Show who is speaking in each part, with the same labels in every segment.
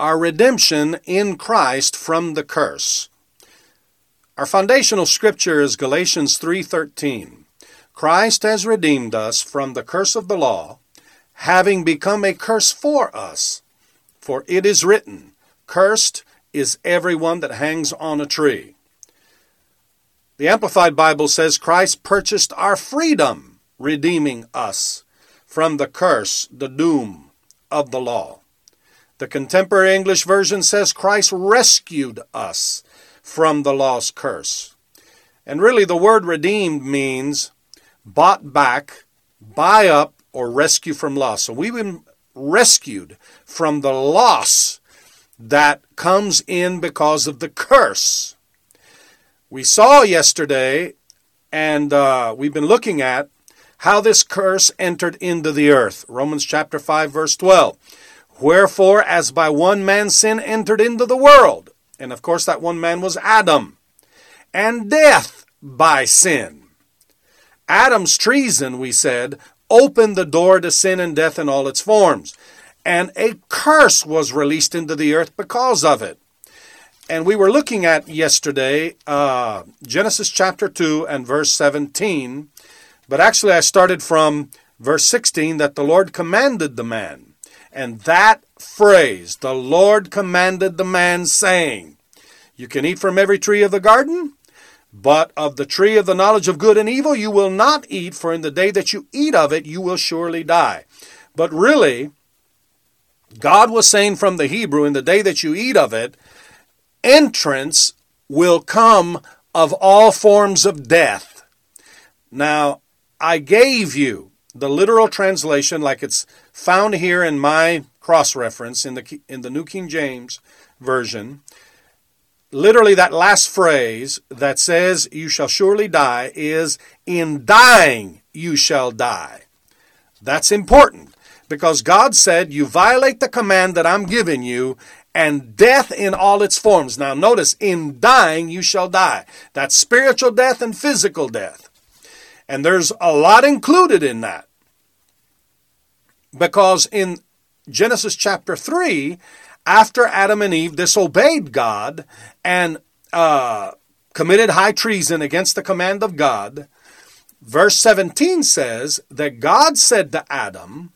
Speaker 1: our redemption in Christ from the curse. Our foundational scripture is Galatians 3:13. Christ has redeemed us from the curse of the law, having become a curse for us. For it is written, Cursed is everyone that hangs on a tree. The Amplified Bible says Christ purchased our freedom, redeeming us from the curse, the doom of the law. The contemporary English version says Christ rescued us from the lost curse. And really, the word redeemed means bought back, buy up, or rescue from loss. So we've been rescued from the loss that comes in because of the curse. We saw yesterday, and uh, we've been looking at how this curse entered into the earth. Romans chapter 5, verse 12. Wherefore, as by one man sin entered into the world, and of course that one man was Adam, and death by sin. Adam's treason, we said, opened the door to sin and death in all its forms. And a curse was released into the earth because of it. And we were looking at yesterday uh, Genesis chapter 2 and verse 17. But actually, I started from verse 16 that the Lord commanded the man. And that phrase, the Lord commanded the man, saying, You can eat from every tree of the garden, but of the tree of the knowledge of good and evil you will not eat, for in the day that you eat of it you will surely die. But really, God was saying from the Hebrew, in the day that you eat of it, entrance will come of all forms of death. Now, I gave you the literal translation, like it's found here in my cross reference in the, in the New King James Version. Literally, that last phrase that says, You shall surely die, is, In dying you shall die. That's important because God said, You violate the command that I'm giving you, and death in all its forms. Now, notice, in dying you shall die. That's spiritual death and physical death. And there's a lot included in that. Because in Genesis chapter 3, after Adam and Eve disobeyed God and uh, committed high treason against the command of God, verse 17 says that God said to Adam,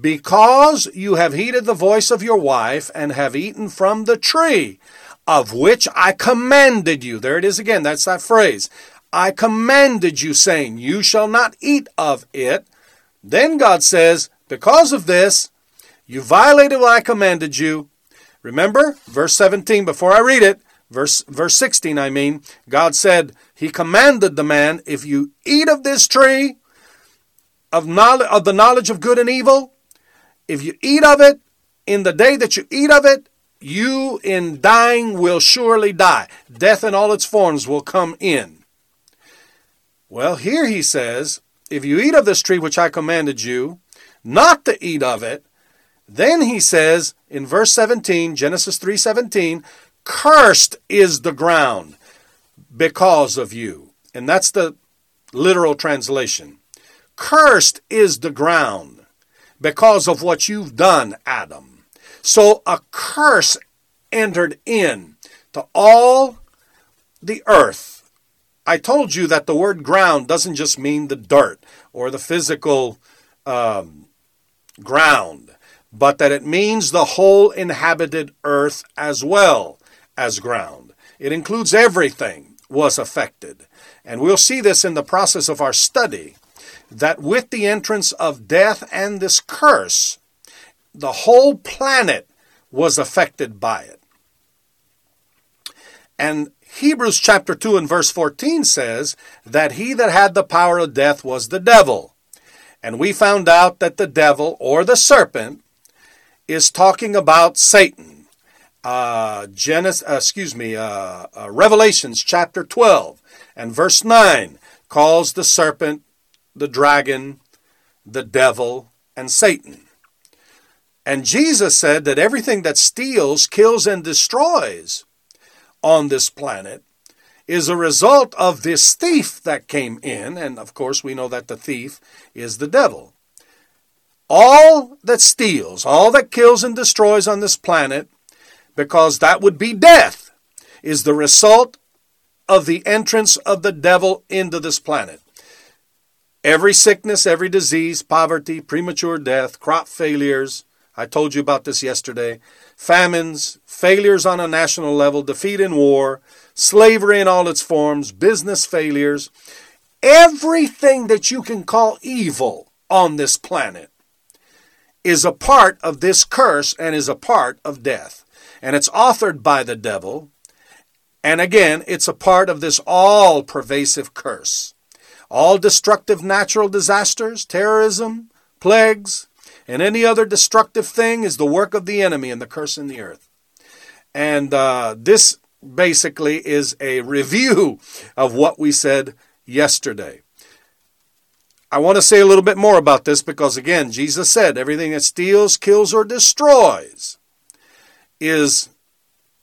Speaker 1: Because you have heeded the voice of your wife and have eaten from the tree of which I commanded you. There it is again. That's that phrase. I commanded you, saying, You shall not eat of it. Then God says, Because of this, you violated what I commanded you. Remember, verse 17, before I read it, verse, verse 16, I mean, God said, He commanded the man, if you eat of this tree of, knowledge, of the knowledge of good and evil, if you eat of it, in the day that you eat of it, you in dying will surely die. Death in all its forms will come in. Well, here he says, if you eat of this tree which I commanded you, not to eat of it, then he says in verse 17, Genesis 3:17, cursed is the ground because of you. And that's the literal translation. Cursed is the ground because of what you've done, Adam. So a curse entered in to all the earth. I told you that the word ground doesn't just mean the dirt or the physical um, ground but that it means the whole inhabited earth as well as ground. It includes everything was affected. And we'll see this in the process of our study that with the entrance of death and this curse, the whole planet was affected by it. And Hebrews chapter 2 and verse 14 says that he that had the power of death was the devil. And we found out that the devil or the serpent is talking about Satan. Uh, Genesis, uh, excuse me, uh, uh, Revelations chapter 12 and verse 9 calls the serpent, the dragon, the devil, and Satan. And Jesus said that everything that steals, kills, and destroys on this planet is a result of this thief that came in. And of course, we know that the thief is the devil. all that steals, all that kills and destroys on this planet, because that would be death, is the result of the entrance of the devil into this planet. Every sickness, every disease, poverty, premature death, crop failures, I told you about this yesterday, famines, failures on a national level, defeat in war, slavery in all its forms, business failures, everything that you can call evil on this planet is a part of this curse and is a part of death. And it's authored by the devil. And again, it's a part of this all pervasive curse. All destructive natural disasters, terrorism, plagues, and any other destructive thing is the work of the enemy and the curse in the earth. And uh, this basically is a review of what we said yesterday. I want to say a little bit more about this because, again, Jesus said everything that steals, kills, or destroys is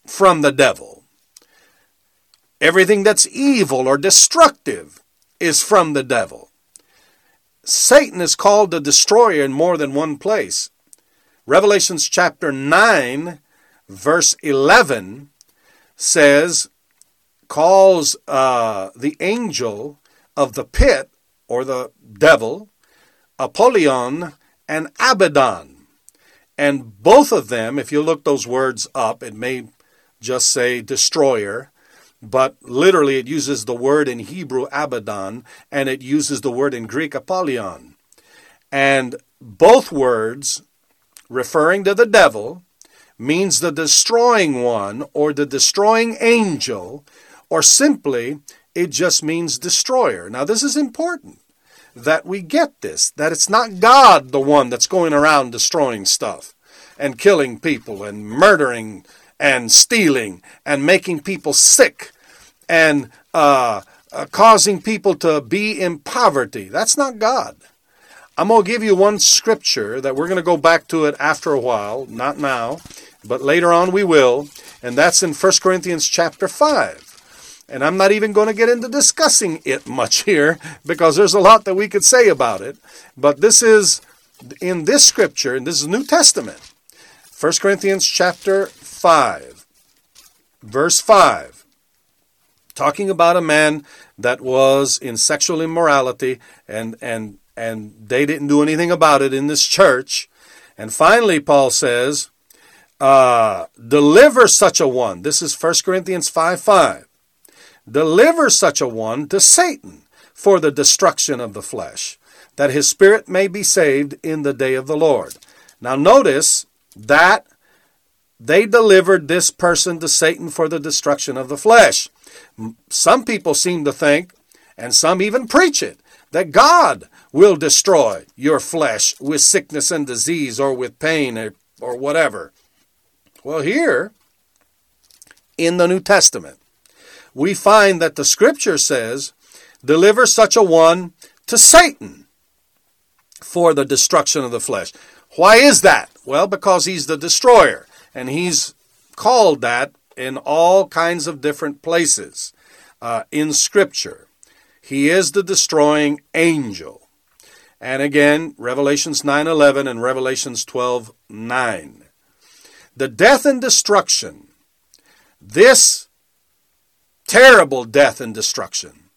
Speaker 1: from the devil. Everything that's evil or destructive is from the devil. Satan is called the destroyer in more than one place. Revelations chapter 9, verse 11 says, calls uh, the angel of the pit or the devil, Apollyon and Abaddon. And both of them, if you look those words up, it may just say destroyer, but literally it uses the word in Hebrew Abaddon and it uses the word in Greek Apollyon. And both words, referring to the devil, means the destroying one or the destroying angel, or simply it just means destroyer. Now, this is important that we get this, that it's not God the one that's going around destroying stuff and killing people and murdering and stealing and making people sick and uh, uh, causing people to be in poverty. That's not God. I'm going to give you one scripture that we're going to go back to it after a while, not now, but later on we will, and that's in 1 Corinthians chapter 5. And I'm not even going to get into discussing it much here because there's a lot that we could say about it. But this is in this scripture, and this is New Testament. 1 Corinthians chapter 5, verse 5. Talking about a man that was in sexual immorality and and and they didn't do anything about it in this church. And finally, Paul says, uh, deliver such a one. This is 1 Corinthians 5 5 Deliver such a one to Satan for the destruction of the flesh, that his spirit may be saved in the day of the Lord. Now, notice that they delivered this person to Satan for the destruction of the flesh. Some people seem to think, and some even preach it, that God will destroy your flesh with sickness and disease or with pain or, or whatever. Well, here in the New Testament, we find that the scripture says, Deliver such a one to Satan for the destruction of the flesh. Why is that? Well, because he's the destroyer, and he's called that in all kinds of different places uh, in Scripture. He is the destroying angel. And again, Revelations 9:11 and Revelations 12:9. The death and destruction. This terrible death and destruction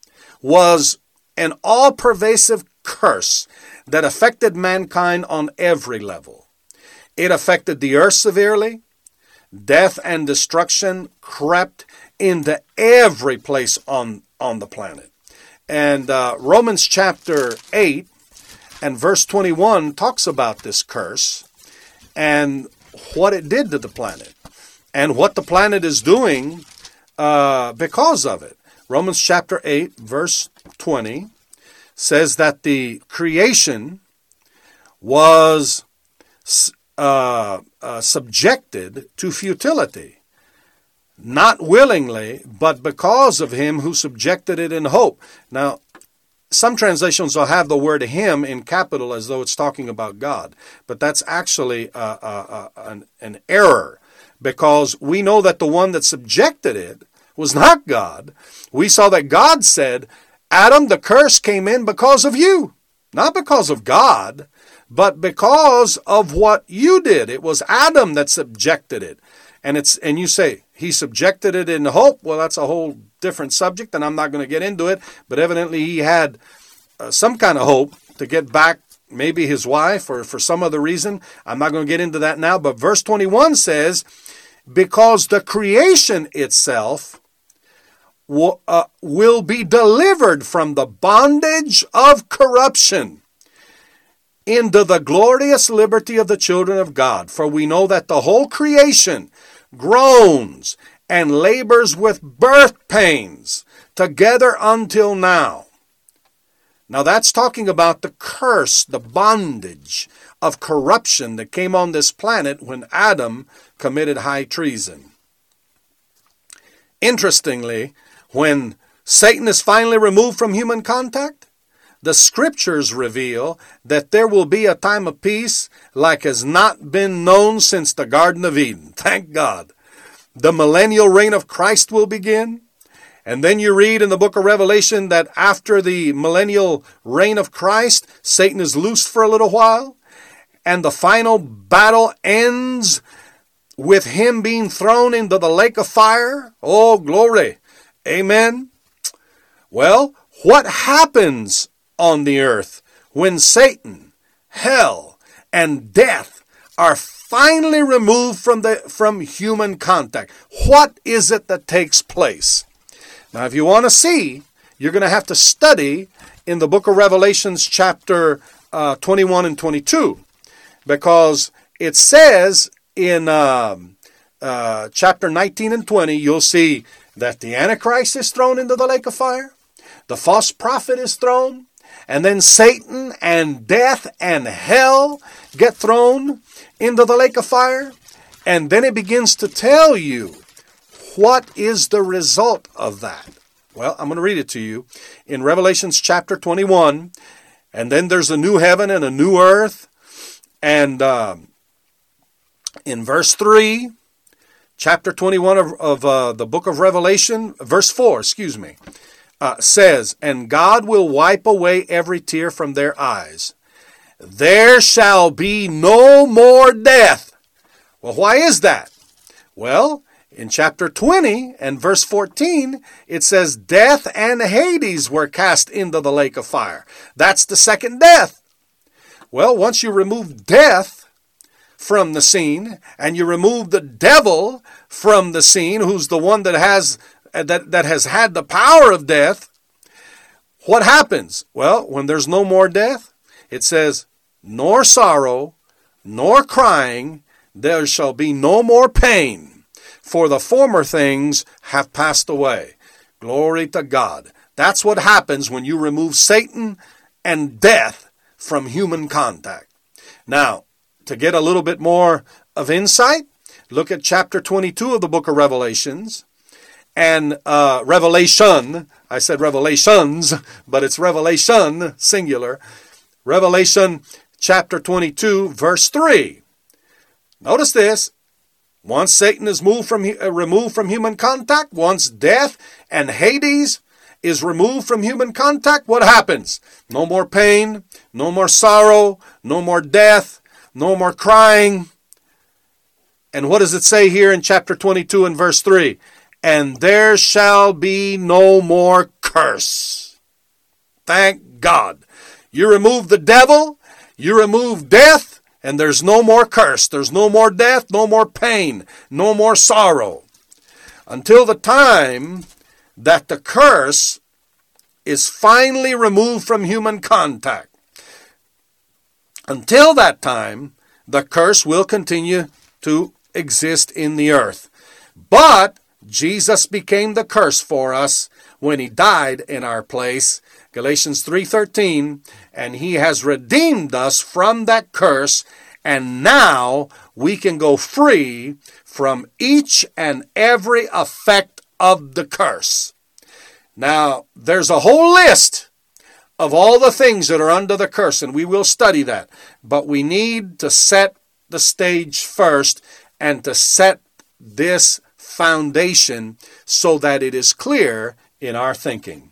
Speaker 1: was an all pervasive curse that affected mankind on every level. It affected the earth severely. Death and destruction crept into every place on, on the planet. And uh, Romans chapter 8 and verse 21 talks about this curse and what it did to the planet and what the planet is doing uh, because of it. Romans chapter 8, verse 20 says that the creation was uh, uh, subjected to futility, not willingly, but because of him who subjected it in hope. Now, some translations will have the word him in capital as though it's talking about God, but that's actually uh, uh, uh, an, an error because we know that the one that subjected it was not God. We saw that God said, Adam, the curse came in because of you, not because of God. But because of what you did. It was Adam that subjected it. And it's and you say he subjected it in hope. Well, that's a whole different subject, and I'm not going to get into it. But evidently, he had uh, some kind of hope to get back maybe his wife or for some other reason. I'm not going to get into that now. But verse 21 says, because the creation itself uh, will be delivered from the bondage of corruption into the glorious liberty of the children of God. For we know that the whole creation groans and labors with birth pains together until now. Now that's talking about the curse, the bondage of corruption that came on this planet when Adam committed high treason. Interestingly, when Satan is finally removed from human contact, the scriptures reveal that there will be a time of peace like has not been known since the Garden of Eden. Thank God. The millennial reign of Christ will begin. And then you read in the book of Revelation that after the millennial reign of Christ, Satan is loosed for a little while. And the final battle ends with him being thrown into the lake of fire. Oh, glory. Amen. Well, what happens on the earth when Satan, hell, and death are finally removed from the from human contact. What is it that takes place? Now, if you want to see, you're going to have to study in the book of Revelations, chapter uh, 21 and 22, because it says in um, uh, chapter 19 and 20, you'll see that the Antichrist is thrown into the lake of fire, the false prophet is thrown, and then Satan and death and hell get thrown into the lake of fire. And then it begins to tell you what is the result of that. Well, I'm going to read it to you in Revelations chapter 21. And then there's a new heaven and a new earth. And uh, in verse 3, chapter 21 of, of uh, the book of Revelation, verse 4, excuse me, uh, says, And God will wipe away every tear from their eyes. There shall be no more death. Well, why is that? Well, in chapter 20 and verse 14, it says, Death and Hades were cast into the lake of fire. That's the second death. Well, once you remove death from the scene and you remove the devil from the scene, who's the one that has Uh, that, that has had the power of death, what happens? Well, when there's no more death, it says, nor sorrow, nor crying, there shall be no more pain, for the former things have passed away. Glory to God. That's what happens when you remove Satan and death from human contact. Now, to get a little bit more of insight, look at chapter 22 of the book of Revelations and uh, Revelation. I said Revelations, but it's Revelation, singular. Revelation chapter 22, verse 3. Notice this. Once Satan is moved from, uh, removed from human contact, once death and Hades is removed from human contact, what happens? No more pain, no more sorrow, no more death, no more crying. And what does it say here in chapter 22 and verse 3? And there shall be no more curse. Thank God. You remove the devil, you remove death, and there's no more curse. There's no more death, no more pain, no more sorrow. Until the time that the curse is finally removed from human contact. Until that time, the curse will continue to exist in the earth. But Jesus became the curse for us when he died in our place. Galatians 3:13, and he has redeemed us from that curse, and now we can go free from each and every effect of the curse. Now, there's a whole list of all the things that are under the curse, and we will study that. But we need to set the stage first and to set this foundation so that it is clear in our thinking.